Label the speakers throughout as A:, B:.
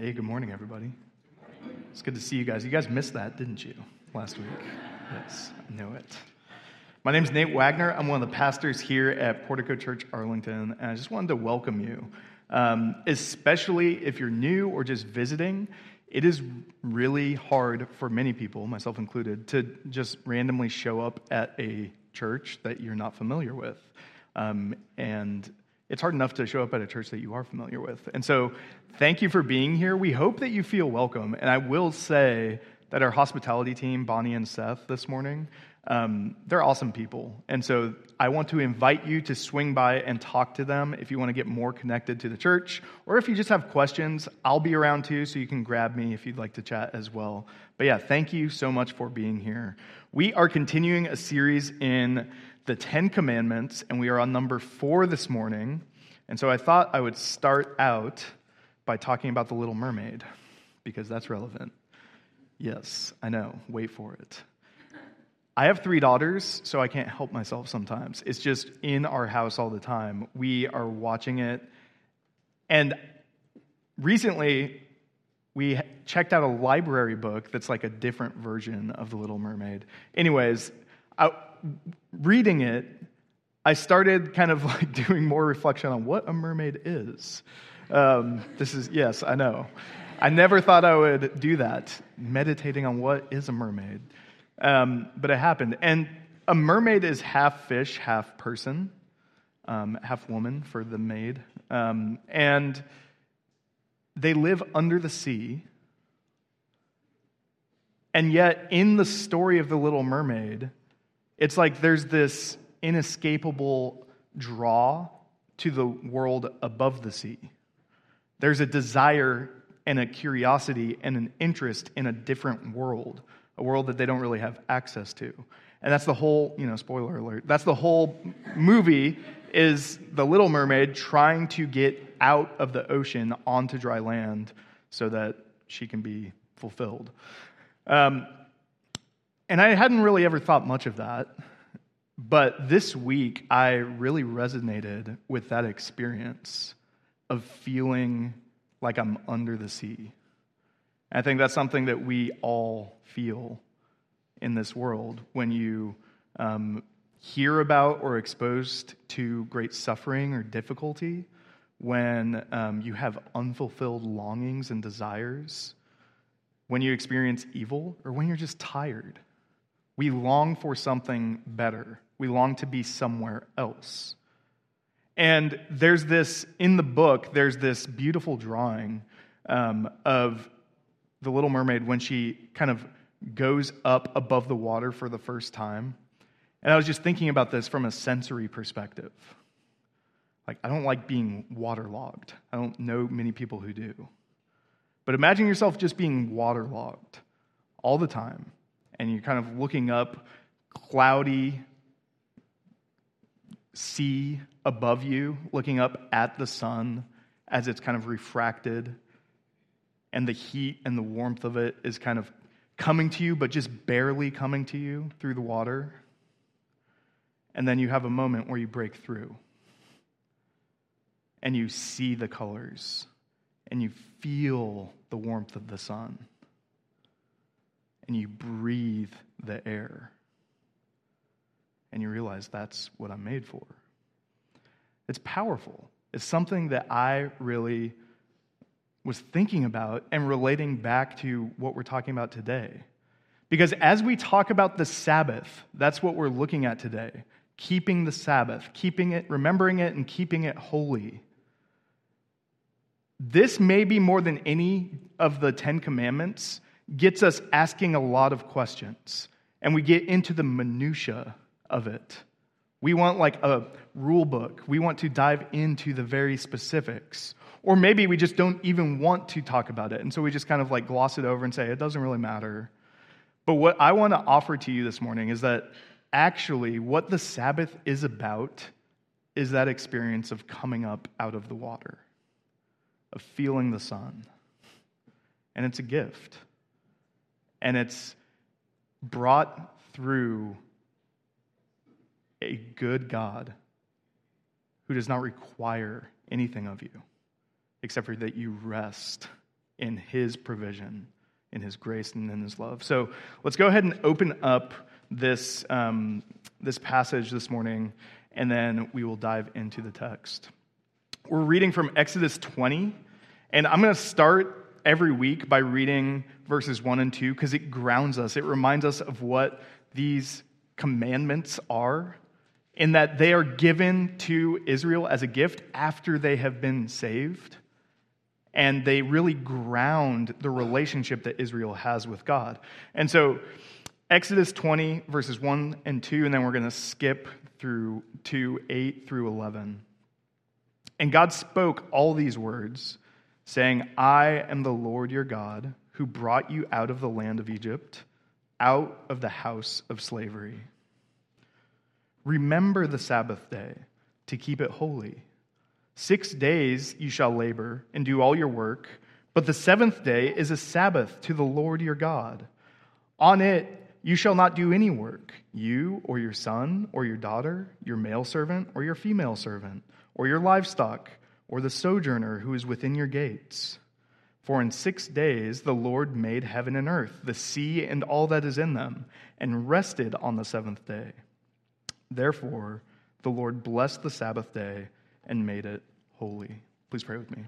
A: Hey, good morning, everybody. It's good to see you guys. You guys missed that, didn't you, last week? Yes, I know it. My name is Nate Wagner. I'm one of the pastors here at Portico Church Arlington, and I just wanted to welcome you. Um, especially if you're new or just visiting, it is really hard for many people, myself included, to just randomly show up at a church that you're not familiar with. Um, and it's hard enough to show up at a church that you are familiar with. And so, thank you for being here. We hope that you feel welcome. And I will say that our hospitality team, Bonnie and Seth, this morning, um, they're awesome people. And so, I want to invite you to swing by and talk to them if you want to get more connected to the church, or if you just have questions. I'll be around too, so you can grab me if you'd like to chat as well. But yeah, thank you so much for being here. We are continuing a series in the Ten Commandments, and we are on number four this morning. And so I thought I would start out by talking about the Little Mermaid, because that's relevant. Yes, I know. Wait for it. I have three daughters, so I can't help myself sometimes. It's just in our house all the time. We are watching it. And recently, we checked out a library book that's like a different version of The Little Mermaid. Anyways, I, reading it, I started kind of like doing more reflection on what a mermaid is. Um, this is, yes, I know. I never thought I would do that, meditating on what is a mermaid. Um, but it happened. And a mermaid is half fish, half person, um, half woman for the maid. Um, and they live under the sea. And yet, in the story of the Little Mermaid, it's like there's this inescapable draw to the world above the sea. There's a desire and a curiosity and an interest in a different world, a world that they don't really have access to. And that's the whole, you know, spoiler alert, that's the whole movie is the little mermaid trying to get out of the ocean onto dry land so that she can be fulfilled. Um, and I hadn't really ever thought much of that. But this week, I really resonated with that experience of feeling like I'm under the sea. I think that's something that we all feel in this world when you um, hear about or exposed to great suffering or difficulty, when um, you have unfulfilled longings and desires, when you experience evil, or when you're just tired. We long for something better. We long to be somewhere else. And there's this, in the book, there's this beautiful drawing um, of the Little Mermaid when she kind of goes up above the water for the first time. And I was just thinking about this from a sensory perspective. Like, I don't like being waterlogged. I don't know many people who do. But imagine yourself just being waterlogged all the time and you're kind of looking up, cloudy sea above you, looking up at the sun as it's kind of refracted, and the heat and the warmth of it is kind of coming to you, but just barely coming to you through the water. And then you have a moment where you break through and you see the colors and you feel the warmth of the sun and you breathe the air. And you realize that's what I'm made for. It's powerful. It's something that I really was thinking about and relating back to what we're talking about today. Because as we talk about the Sabbath, that's what we're looking at today keeping the Sabbath, keeping it, remembering it, and keeping it holy. This may be more than any of the Ten Commandments gets us asking a lot of questions, and we get into the minutiae of it. We want like a rule book. We want to dive into the very specifics. Or maybe we just don't even want to talk about it. And so we just kind of like gloss it over and say, it doesn't really matter. But what I want to offer to you this morning is that actually what the Sabbath is about is that experience of coming up out of the water, of feeling the sun. And it's a gift and it's brought through a good God who does not require anything of you except for that you rest in His provision, in His grace, and in His love. So let's go ahead and open up this, um, this passage this morning, and then we will dive into the text. We're reading from Exodus 20, and I'm going to start every week by reading verses 1 and 2 because it grounds us. It reminds us of what these commandments are, in that they are given to Israel as a gift after they have been saved. And they really ground the relationship that Israel has with God. And so, Exodus 20, verses 1 and 2, and then we're going to skip through to 8 through 11. And God spoke all these words saying, I am the Lord your God who brought you out of the land of Egypt, out of the house of slavery. Remember the Sabbath day to keep it holy. Six days you shall labor and do all your work, but the seventh day is a Sabbath to the Lord your God. On it you shall not do any work, you or your son or your daughter, your male servant or your female servant, or your livestock or the sojourner who is within your gates. For in six days the Lord made heaven and earth, the sea and all that is in them, and rested on the seventh day. Therefore, the Lord blessed the Sabbath day and made it holy. Please pray with me.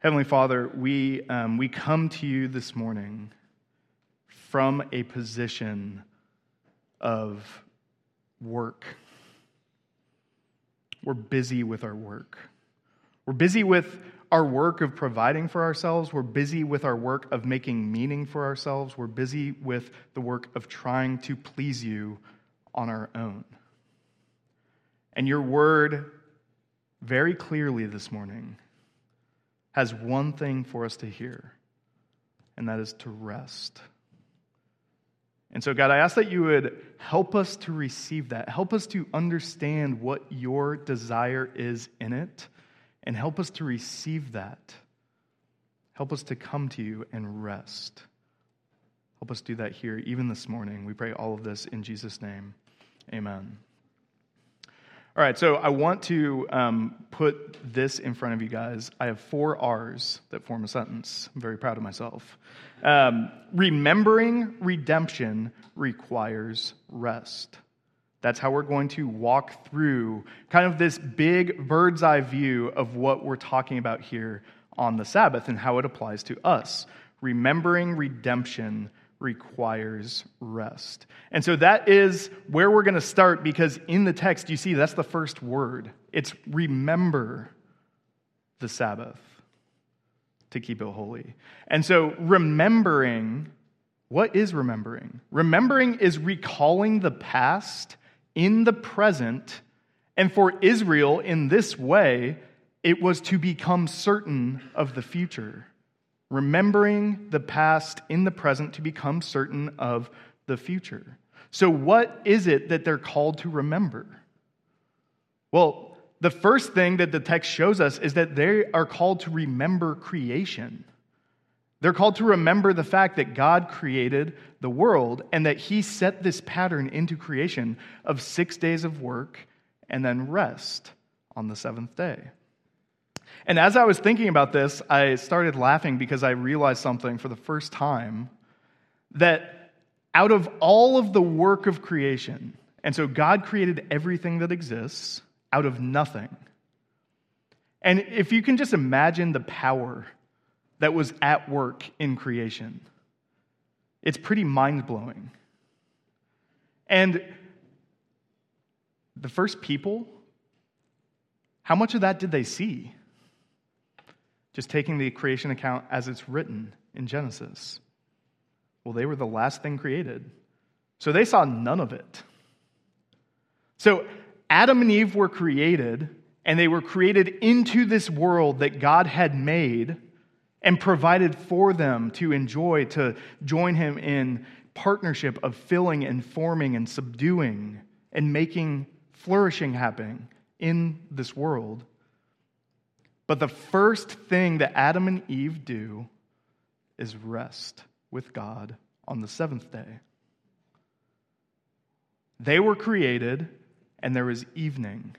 A: Heavenly Father, we, um, we come to you this morning from a position of work we're busy with our work. We're busy with our work of providing for ourselves. We're busy with our work of making meaning for ourselves. We're busy with the work of trying to please you on our own. And your word, very clearly this morning, has one thing for us to hear, and that is to rest. And so, God, I ask that you would help us to receive that. Help us to understand what your desire is in it, and help us to receive that. Help us to come to you and rest. Help us do that here, even this morning. We pray all of this in Jesus' name. Amen. All right, so I want to um, put this in front of you guys. I have four R's that form a sentence. I'm very proud of myself. Um, remembering redemption requires rest. That's how we're going to walk through kind of this big bird's eye view of what we're talking about here on the Sabbath and how it applies to us. Remembering redemption requires rest. And so that is where we're going to start because in the text, you see, that's the first word. It's remember the Sabbath to keep it holy. And so remembering, what is remembering? Remembering is recalling the past in the present. And for Israel, in this way, it was to become certain of the future remembering the past in the present to become certain of the future. So, what is it that they're called to remember? Well, the first thing that the text shows us is that they are called to remember creation. They're called to remember the fact that God created the world and that He set this pattern into creation of six days of work and then rest on the seventh day. And as I was thinking about this, I started laughing because I realized something for the first time that out of all of the work of creation, and so God created everything that exists out of nothing. And if you can just imagine the power that was at work in creation, it's pretty mind blowing. And the first people, how much of that did they see? Just taking the creation account as it's written in Genesis. Well, they were the last thing created. So they saw none of it. So Adam and Eve were created, and they were created into this world that God had made and provided for them to enjoy, to join Him in partnership of filling and forming and subduing and making flourishing happening in this world. But the first thing that Adam and Eve do is rest with God on the seventh day. They were created, and there was evening.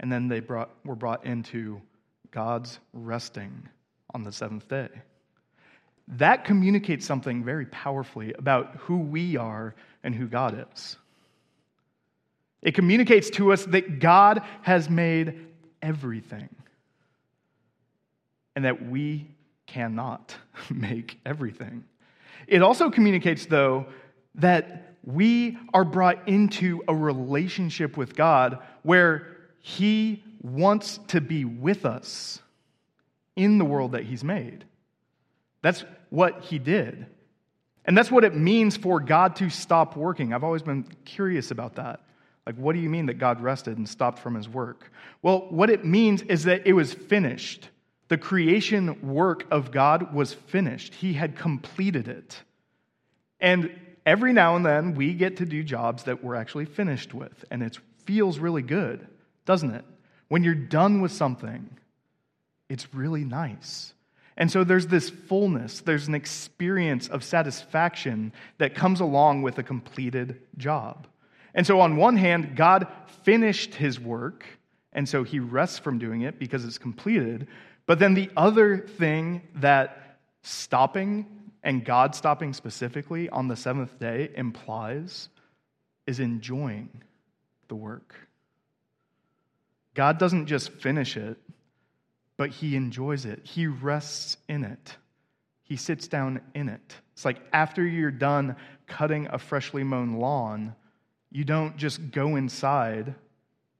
A: And then they brought, were brought into God's resting on the seventh day. That communicates something very powerfully about who we are and who God is. It communicates to us that God has made everything and that we cannot make everything. It also communicates, though, that we are brought into a relationship with God where He wants to be with us in the world that He's made. That's what He did. And that's what it means for God to stop working. I've always been curious about that. Like, what do you mean that God rested and stopped from his work? Well, what it means is that it was finished. The creation work of God was finished, He had completed it. And every now and then we get to do jobs that we're actually finished with, and it feels really good, doesn't it? When you're done with something, it's really nice. And so there's this fullness, there's an experience of satisfaction that comes along with a completed job. And so, on one hand, God finished his work, and so he rests from doing it because it's completed. But then the other thing that stopping and God stopping specifically on the seventh day implies is enjoying the work. God doesn't just finish it, but he enjoys it. He rests in it. He sits down in it. It's like after you're done cutting a freshly mown lawn, you don't just go inside.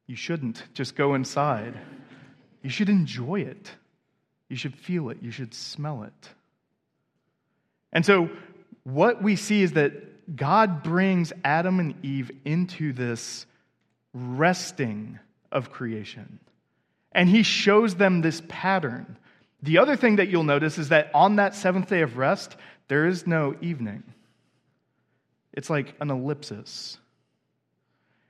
A: You shouldn't just go inside. You should enjoy it. You should feel it. You should smell it. And so, what we see is that God brings Adam and Eve into this resting of creation. And he shows them this pattern. The other thing that you'll notice is that on that seventh day of rest, there is no evening. It's like an ellipsis.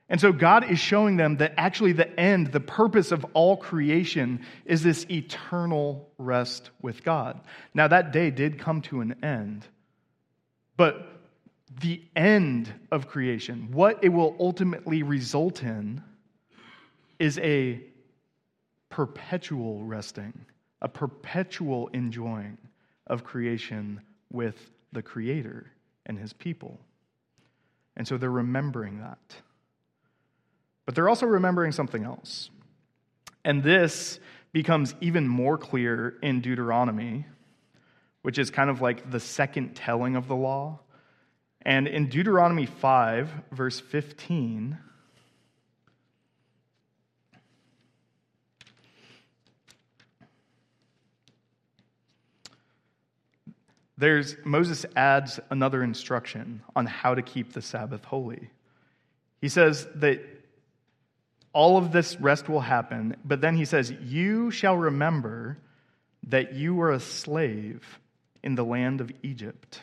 A: And so God is showing them that actually the end, the purpose of all creation is this eternal rest with God. Now, that day did come to an end, but the end of creation, what it will ultimately result in, is a perpetual resting, a perpetual enjoying of creation with the Creator and His people. And so they're remembering that. But they're also remembering something else. And this becomes even more clear in Deuteronomy, which is kind of like the second telling of the law. And in Deuteronomy 5, verse 15, there's Moses adds another instruction on how to keep the Sabbath holy. He says that all of this rest will happen. But then he says, You shall remember that you were a slave in the land of Egypt,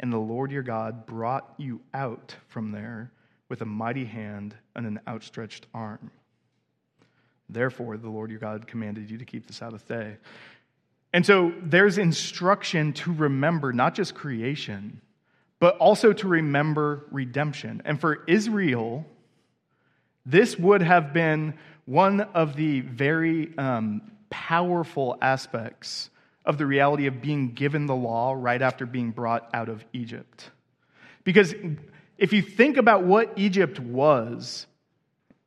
A: and the Lord your God brought you out from there with a mighty hand and an outstretched arm. Therefore, the Lord your God commanded you to keep the Sabbath day. And so there's instruction to remember not just creation, but also to remember redemption. And for Israel, this would have been one of the very um, powerful aspects of the reality of being given the law right after being brought out of Egypt. Because if you think about what Egypt was,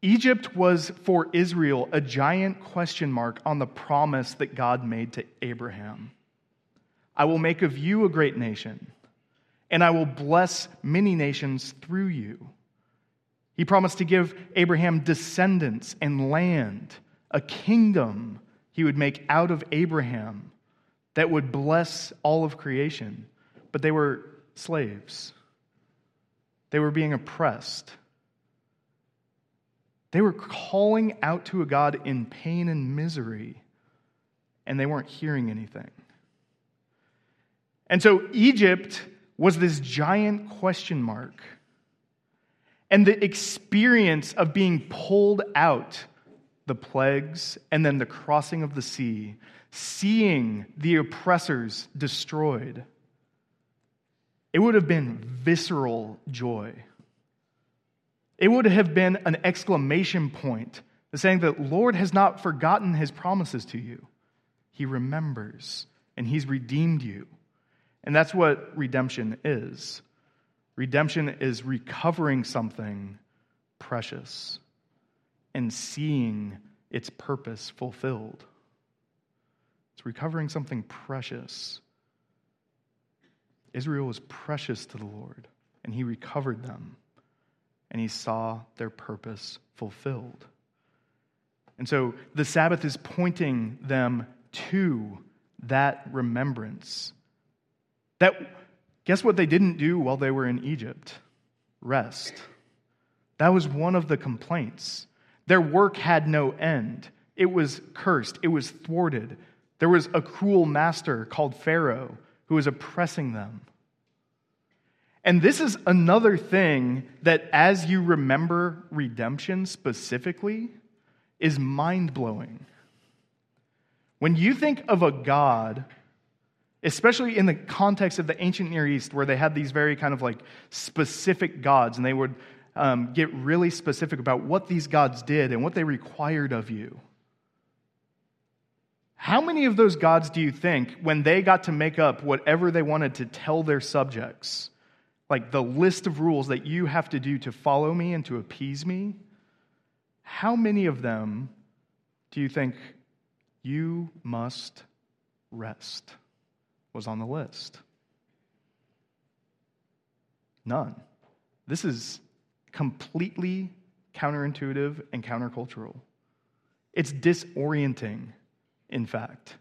A: Egypt was for Israel a giant question mark on the promise that God made to Abraham I will make of you a great nation, and I will bless many nations through you. He promised to give Abraham descendants and land, a kingdom he would make out of Abraham that would bless all of creation. But they were slaves, they were being oppressed. They were calling out to a God in pain and misery, and they weren't hearing anything. And so Egypt was this giant question mark and the experience of being pulled out, the plagues, and then the crossing of the sea, seeing the oppressors destroyed, it would have been visceral joy. It would have been an exclamation point saying that Lord has not forgotten his promises to you. He remembers, and He's redeemed you. And that's what redemption is. Redemption is recovering something precious and seeing its purpose fulfilled. It's recovering something precious. Israel was precious to the Lord, and he recovered them, and he saw their purpose fulfilled. And so the Sabbath is pointing them to that remembrance. That guess what they didn't do while they were in Egypt? Rest. That was one of the complaints. Their work had no end. It was cursed, it was thwarted. There was a cruel master called Pharaoh who was oppressing them. And this is another thing that, as you remember redemption specifically, is mind blowing. When you think of a God, especially in the context of the ancient Near East, where they had these very kind of like specific gods, and they would um, get really specific about what these gods did and what they required of you. How many of those gods do you think, when they got to make up whatever they wanted to tell their subjects, like the list of rules that you have to do to follow me and to appease me, how many of them do you think you must rest was on the list? None. This is completely counterintuitive and countercultural. It's disorienting in fact.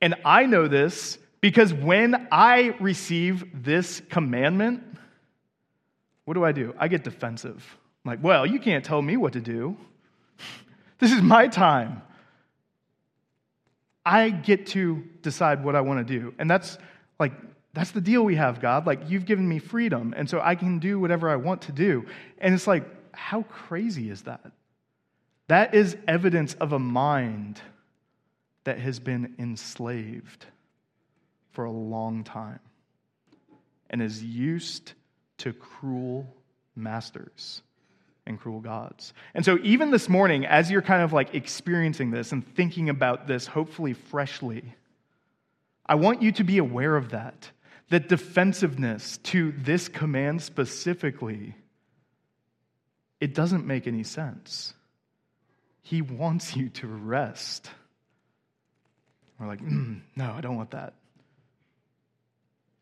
A: And I know this because when I receive this commandment, what do I do? I get defensive. I'm like, well, you can't tell me what to do. This is my time. I get to decide what I want to do. And that's like, that's the deal we have, God. Like, you've given me freedom, and so I can do whatever I want to do. And it's like, how crazy is that? That is evidence of a mind that has been enslaved for a long time and is used to cruel masters and cruel gods. And so, even this morning, as you're kind of like experiencing this and thinking about this, hopefully freshly, I want you to be aware of that. That defensiveness to this command specifically, it doesn't make any sense. He wants you to rest. We're like, mm, no, I don't want that.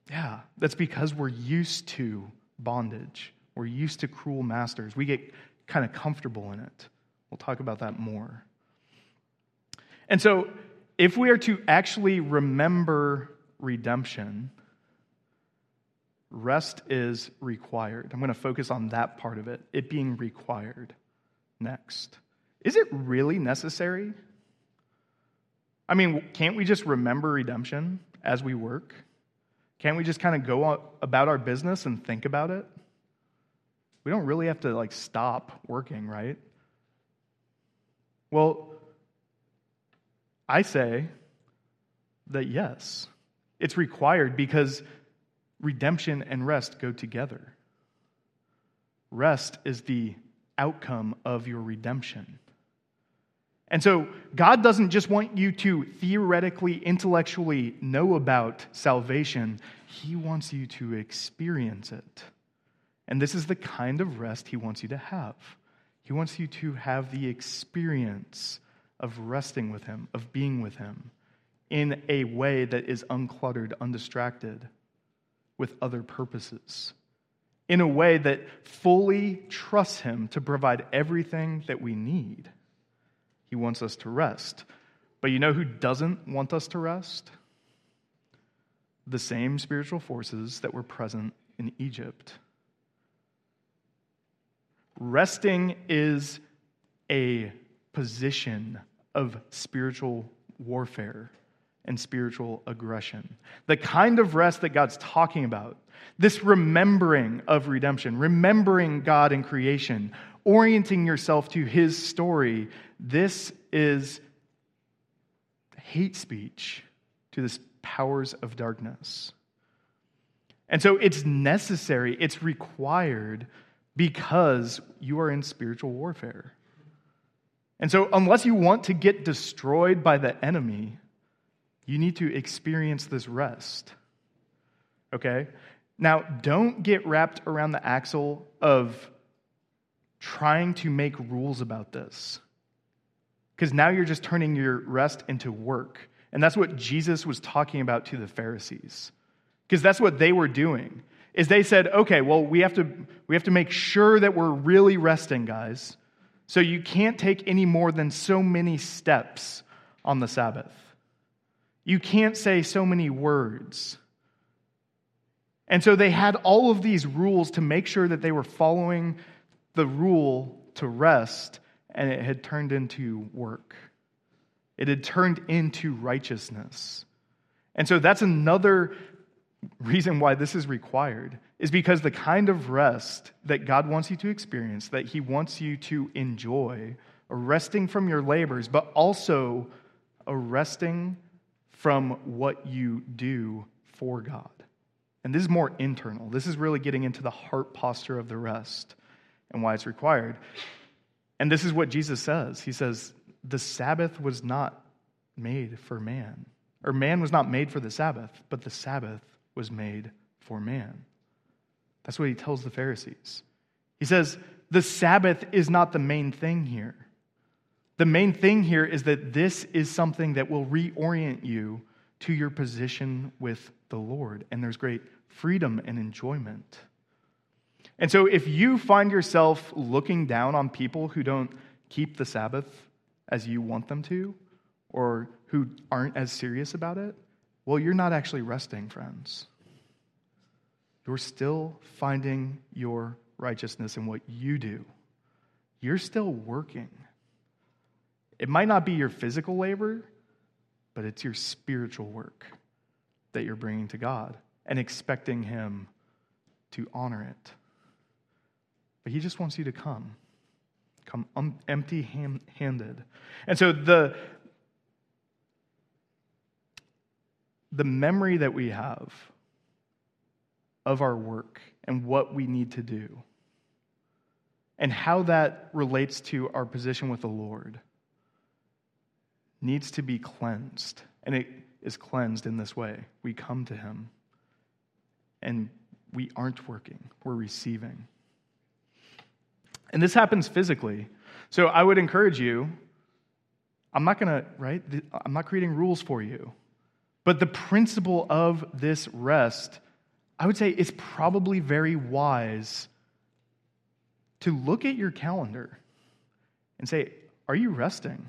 A: Yeah, that's because we're used to bondage. We're used to cruel masters. We get kind of comfortable in it. We'll talk about that more. And so, if we are to actually remember redemption, rest is required. I'm going to focus on that part of it, it being required next. Is it really necessary? I mean, can't we just remember redemption as we work? Can't we just kind of go about our business and think about it? We don't really have to like stop working, right? Well, I say that yes, it's required because redemption and rest go together. Rest is the outcome of your redemption. And so, God doesn't just want you to theoretically, intellectually know about salvation, He wants you to experience it. And this is the kind of rest He wants you to have. He wants you to have the experience of resting with Him, of being with Him, in a way that is uncluttered, undistracted, with other purposes, in a way that fully trusts Him to provide everything that we need. He wants us to rest. But you know who doesn't want us to rest? The same spiritual forces that were present in Egypt. Resting is a position of spiritual warfare and spiritual aggression. The kind of rest that God's talking about, this remembering of redemption, remembering God in creation, orienting yourself to his story, this is hate speech to the powers of darkness. And so it's necessary, it's required because you are in spiritual warfare. And so, unless you want to get destroyed by the enemy, You need to experience this rest. Okay? Now, don't get wrapped around the axle of trying to make rules about this. Because now you're just turning your rest into work. And that's what Jesus was talking about to the Pharisees. Because that's what they were doing. Is they said, "Okay, well, we have to we have to make sure that we're really resting, guys. So you can't take any more than so many steps on the Sabbath. You can't say so many words. And so they had all of these rules to make sure that they were following the rule to rest, and it had turned into work. It had turned into righteousness. And so that's another reason why this is required is because the kind of rest that God wants you to experience, that He wants you to enjoy, a resting from your labors, but also a resting from what you do for God. And this is more internal. This is really getting into the heart posture of the rest and why it's required. And this is what Jesus says He says, The Sabbath was not made for man, or man was not made for the Sabbath, but the Sabbath was made for man. That's what he tells the Pharisees. He says, The Sabbath is not the main thing here. The main thing here is that this is something that will reorient you to your position with the Lord. And there's great freedom and enjoyment. And so, if you find yourself looking down on people who don't keep the Sabbath as you want them to, or who aren't as serious about it, well, you're not actually resting, friends. You're still finding your righteousness in what you do. You're still working. It might not be your physical labor, but it's your spiritual work that you're bringing to God and expecting Him to honor it. But He just wants you to come, come um, empty handed. And so the, the memory that we have of our work and what we need to do and how that relates to our position with the Lord needs to be cleansed. And it is cleansed in this way. We come to Him and we aren't working, we're receiving. And this happens physically. So I would encourage you, I'm not going to, right? I'm not creating rules for you. But the principle of this rest, I would say it's probably very wise to look at your calendar and say, Are you resting?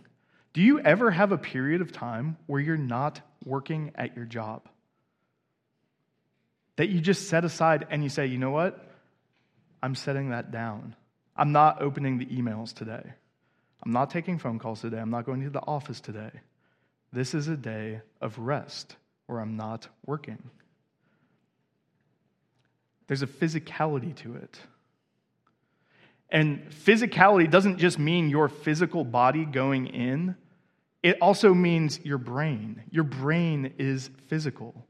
A: Do you ever have a period of time where you're not working at your job? That you just set aside and you say, You know what? I'm setting that down. I'm not opening the emails today. I'm not taking phone calls today. I'm not going to the office today. This is a day of rest where I'm not working. There's a physicality to it. And physicality doesn't just mean your physical body going in, it also means your brain. Your brain is physical.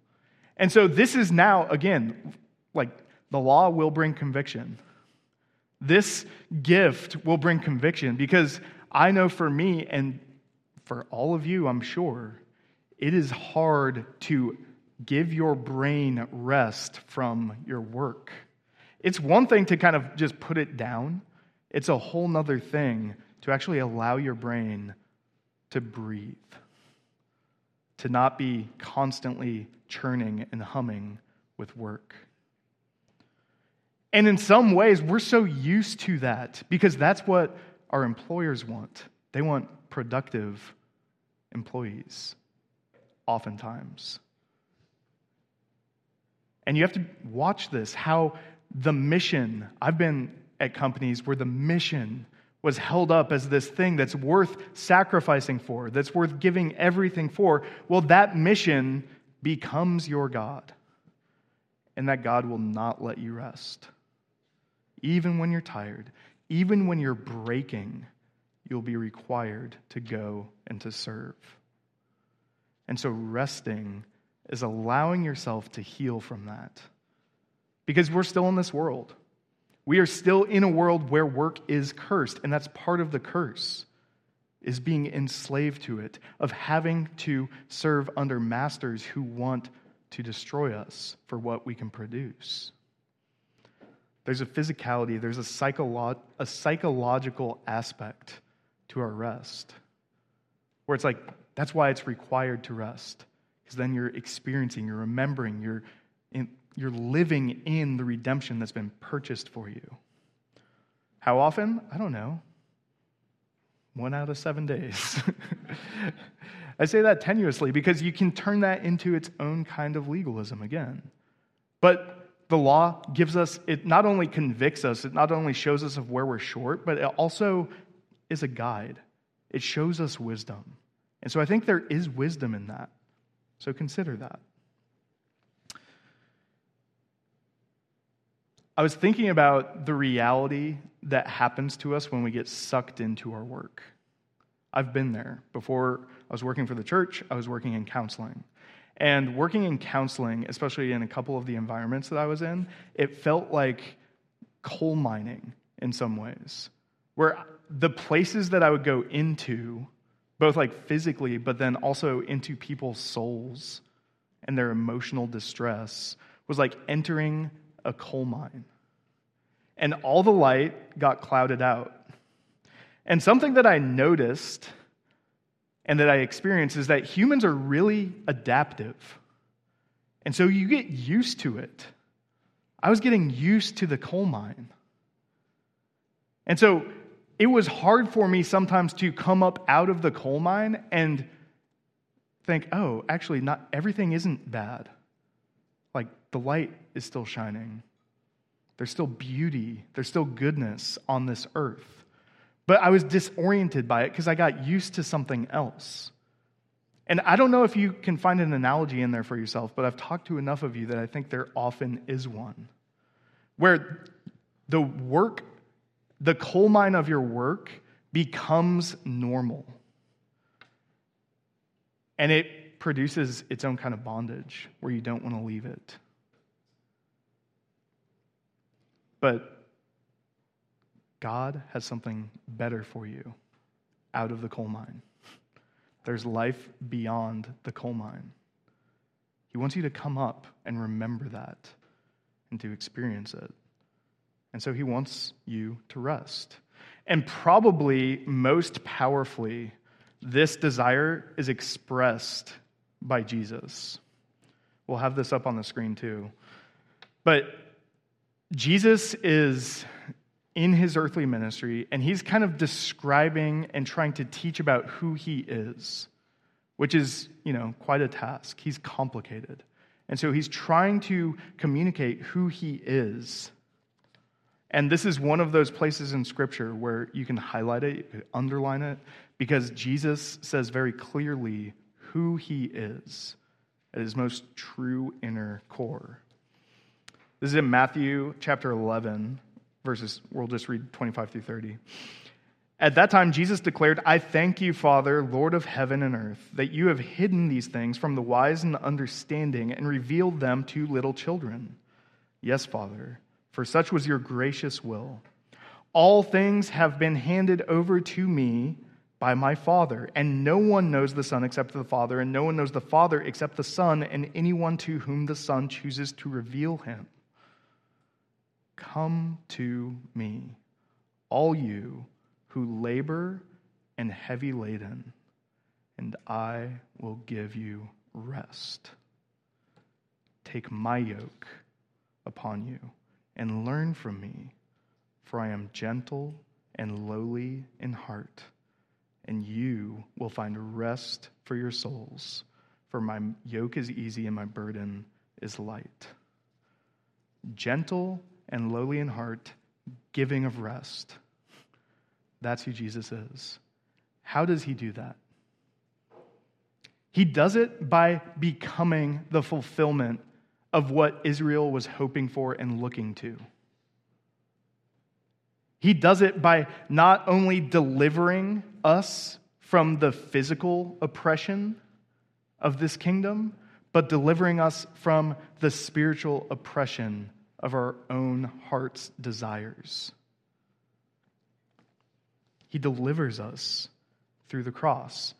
A: And so this is now, again, like the law will bring conviction. This gift will bring conviction because I know for me and for all of you, I'm sure, it is hard to give your brain rest from your work. It's one thing to kind of just put it down, it's a whole nother thing to actually allow your brain to breathe, to not be constantly churning and humming with work. And in some ways, we're so used to that because that's what our employers want. They want productive employees oftentimes. And you have to watch this how the mission, I've been at companies where the mission was held up as this thing that's worth sacrificing for, that's worth giving everything for. Well, that mission becomes your God, and that God will not let you rest. Even when you're tired, even when you're breaking, you'll be required to go and to serve. And so resting is allowing yourself to heal from that. Because we're still in this world. We are still in a world where work is cursed, and that's part of the curse. is being enslaved to it, of having to serve under masters who want to destroy us for what we can produce. There's a physicality, there's a, psycholo- a psychological aspect to our rest where it's like, that's why it's required to rest. Because then you're experiencing, you're remembering, you're, in, you're living in the redemption that's been purchased for you. How often? I don't know. One out of seven days. I say that tenuously because you can turn that into its own kind of legalism again. But the law gives us, it not only convicts us, it not only shows us of where we're short, but it also is a guide. It shows us wisdom. And so I think there is wisdom in that. So consider that. I was thinking about the reality that happens to us when we get sucked into our work. I've been there. Before I was working for the church, I was working in counseling. And working in counseling, especially in a couple of the environments that I was in, it felt like coal mining in some ways, where the places that I would go into, both like physically, but then also into people's souls and their emotional distress, was like entering a coal mine. And all the light got clouded out. And something that I noticed and that I experienced is that humans are really adaptive. And so you get used to it. I was getting used to the coal mine. And so it was hard for me sometimes to come up out of the coal mine and think, oh, actually, not everything isn't bad. Like the light is still shining. There's still beauty, there's still goodness on this earth. But I was disoriented by it because I got used to something else. And I don't know if you can find an analogy in there for yourself, but I've talked to enough of you that I think there often is one. Where the work, the coal mine of your work becomes normal. And it produces its own kind of bondage where you don't want to leave it. But God has something better for you out of the coal mine. There's life beyond the coal mine. He wants you to come up and remember that and to experience it. And so he wants you to rest. And probably most powerfully, this desire is expressed by Jesus. We'll have this up on the screen too. But Jesus is in his earthly ministry, and he's kind of describing and trying to teach about who he is, which is, you know, quite a task. He's complicated. And so he's trying to communicate who he is. And this is one of those places in Scripture where you can highlight it, can underline it, because Jesus says very clearly who he is at his most true inner core. This is in Matthew chapter 11, verses, we'll just read 25 through 30. At that time, Jesus declared, I thank you, Father, Lord of heaven and earth, that you have hidden these things from the wise and the understanding and revealed them to little children. Yes, Father, for such was your gracious will. All things have been handed over to me by my Father, and no one knows the Son except the Father, and no one knows the Father except the Son, and anyone to whom the Son chooses to reveal him. Come to me, all you who labor and heavy laden, and I will give you rest. Take my yoke upon you and learn from me, for I am gentle and lowly in heart, and you will find rest for your souls. For my yoke is easy and my burden is light. Gentle and lowly in heart, giving of rest. That's who Jesus is. How does he do that? He does it by becoming the fulfillment of what Israel was hoping for and looking to. He does it by not only delivering us from the physical oppression of this kingdom, but delivering us from the spiritual oppression of our own heart's desires. He delivers us through the cross.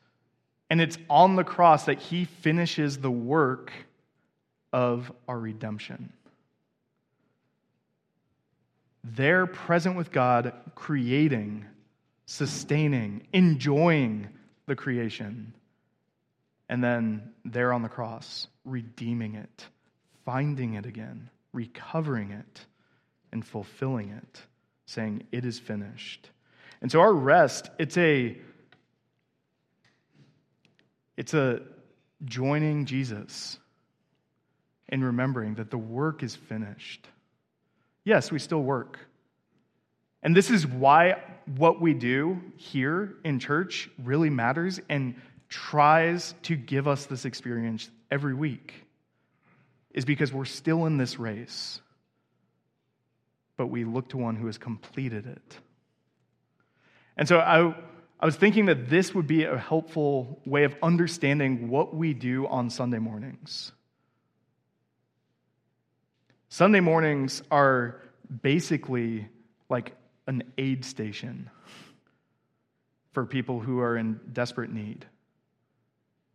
A: And it's on the cross that he finishes the work of our redemption. They're present with God, creating, sustaining, enjoying the creation. And then there on the cross, redeeming it, finding it again, recovering it, and fulfilling it, saying, It is finished. And so our rest, it's a it's a joining Jesus and remembering that the work is finished. Yes, we still work. And this is why what we do here in church really matters and tries to give us this experience every week, is because we're still in this race, but we look to one who has completed it. And so I, I was thinking that this would be a helpful way of understanding what we do on Sunday mornings. Sunday mornings are basically like an aid station for people who are in desperate need.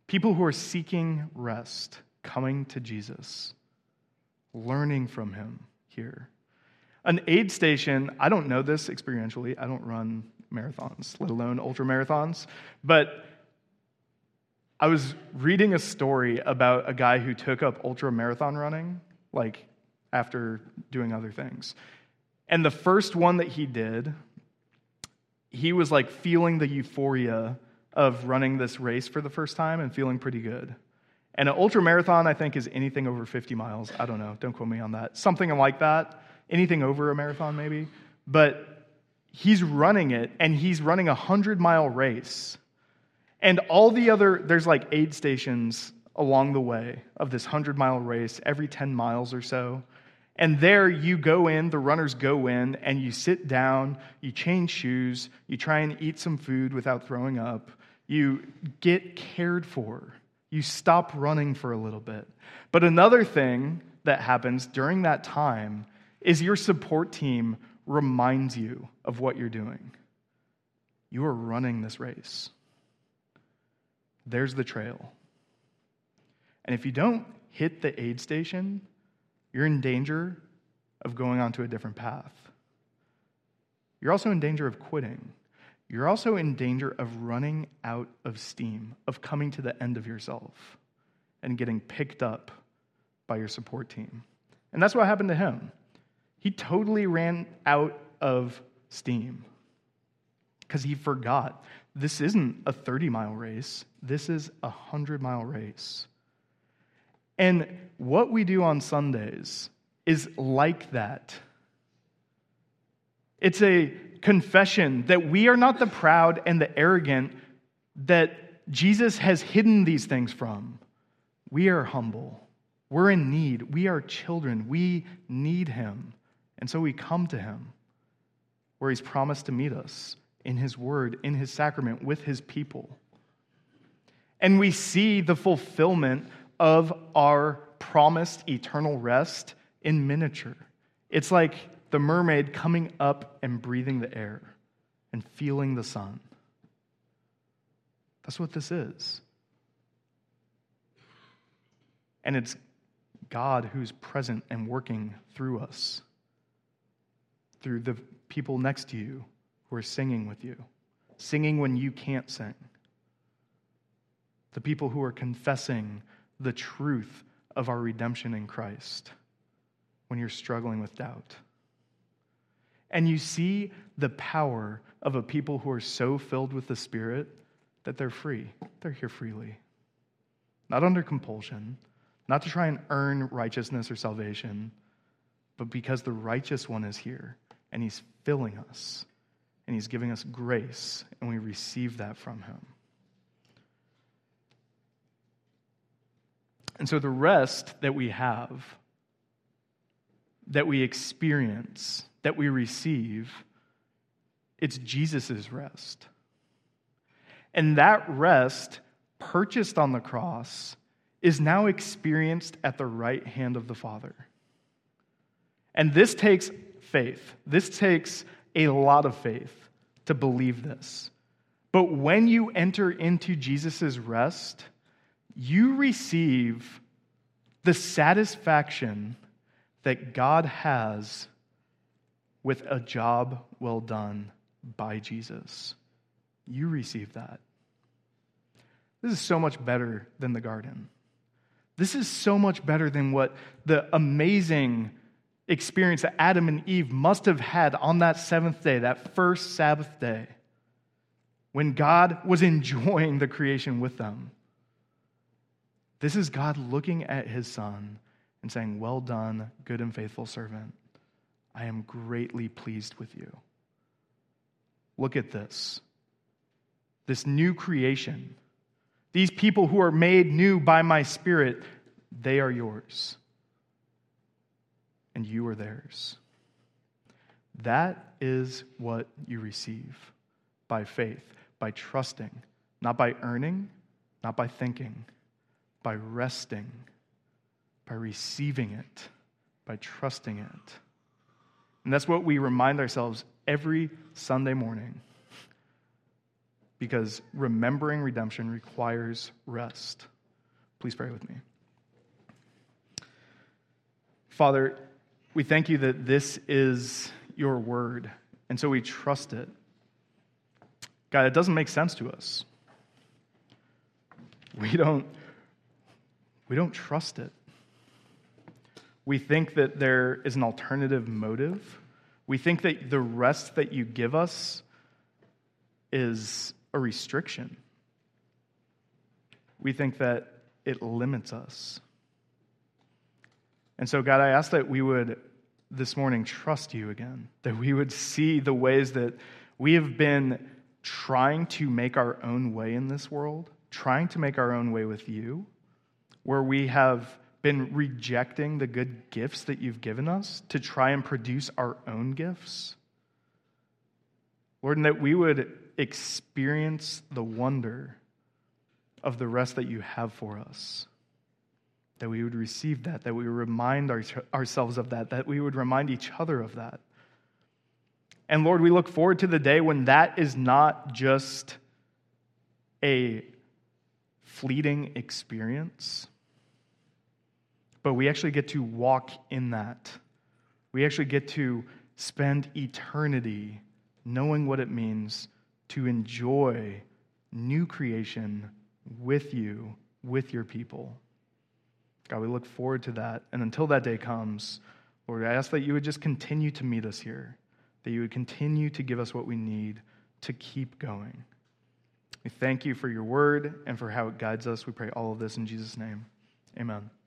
A: People who are seeking rest, coming to Jesus, learning from him here. An aid station, I don't know this experientially. I don't run marathons, let alone ultra marathons. But I was reading a story about a guy who took up ultra marathon running, like after doing other things. And the first one that he did, he was like feeling the euphoria of running this race for the first time and feeling pretty good. And an ultra marathon, I think, is anything over 50 miles. I don't know. Don't quote me on that. Something like that. Anything over a marathon, maybe. But he's running it and he's running a 100 mile race. And all the other, there's like aid stations along the way of this 100 mile race every 10 miles or so. And there you go in, the runners go in, and you sit down, you change shoes, you try and eat some food without throwing up, you get cared for, you stop running for a little bit. But another thing that happens during that time is your support team reminds you of what you're doing. You are running this race. There's the trail. And if you don't hit the aid station, you're in danger of going onto a different path. You're also in danger of quitting. You're also in danger of running out of steam, of coming to the end of yourself and getting picked up by your support team. And that's what happened to him. He totally ran out of steam because he forgot this isn't a 30 mile race, this is a 100 mile race. And what we do on Sundays is like that. It's a confession that we are not the proud and the arrogant that Jesus has hidden these things from. We are humble. We're in need. We are children. We need him. And so we come to him where he's promised to meet us in his word, in his sacrament, with his people. And we see the fulfillment of our promised eternal rest in miniature. It's like the mermaid coming up and breathing the air and feeling the sun. That's what this is. And it's God who's present and working through us through the people next to you who are singing with you, singing when you can't sing, the people who are confessing the truth of our redemption in Christ when you're struggling with doubt. And you see the power of a people who are so filled with the Spirit that they're free. They're here freely, not under compulsion, not to try and earn righteousness or salvation, but because the righteous one is here and He's filling us, and He's giving us grace, and we receive that from Him. And so the rest that we have, that we experience, that we receive, it's Jesus' rest. And that rest, purchased on the cross, is now experienced at the right hand of the Father. And this takes faith. This takes a lot of faith to believe this. But when you enter into Jesus' rest, you receive the satisfaction that God has with a job well done by Jesus. You receive that. This is so much better than the garden. This is so much better than what the amazing experience that Adam and Eve must have had on that seventh day, that first Sabbath day, when God was enjoying the creation with them. This is God looking at his son and saying, Well done, good and faithful servant. I am greatly pleased with you. Look at this this new creation. These people who are made new by my Spirit, they are yours. And you are theirs. That is what you receive by faith, by trusting, not by earning, not by thinking, by resting, by receiving it, by trusting it. And that's what we remind ourselves every Sunday morning. Because remembering redemption requires rest. Please pray with me. Father, we thank you that this is your word, and so we trust it. God, it doesn't make sense to us. We don't, we don't trust it. We think that there is an alternative motive. We think that the rest that you give us is a restriction. We think that it limits us. And so, God, I ask that we would this morning trust you again, that we would see the ways that we have been trying to make our own way in this world, trying to make our own way with you, where we have been rejecting the good gifts that you've given us to try and produce our own gifts. Lord, and that we would experience the wonder of the rest that you have for us. That we would receive that, that we would remind our, ourselves of that, that we would remind each other of that. And Lord, we look forward to the day when that is not just a fleeting experience, but we actually get to walk in that. We actually get to spend eternity knowing what it means to enjoy new creation with you, with your people. God, we look forward to that. And until that day comes, Lord, I ask that you would just continue to meet us here, that you would continue to give us what we need to keep going. We thank you for your word and for how it guides us. We pray all of this in Jesus' name. Amen.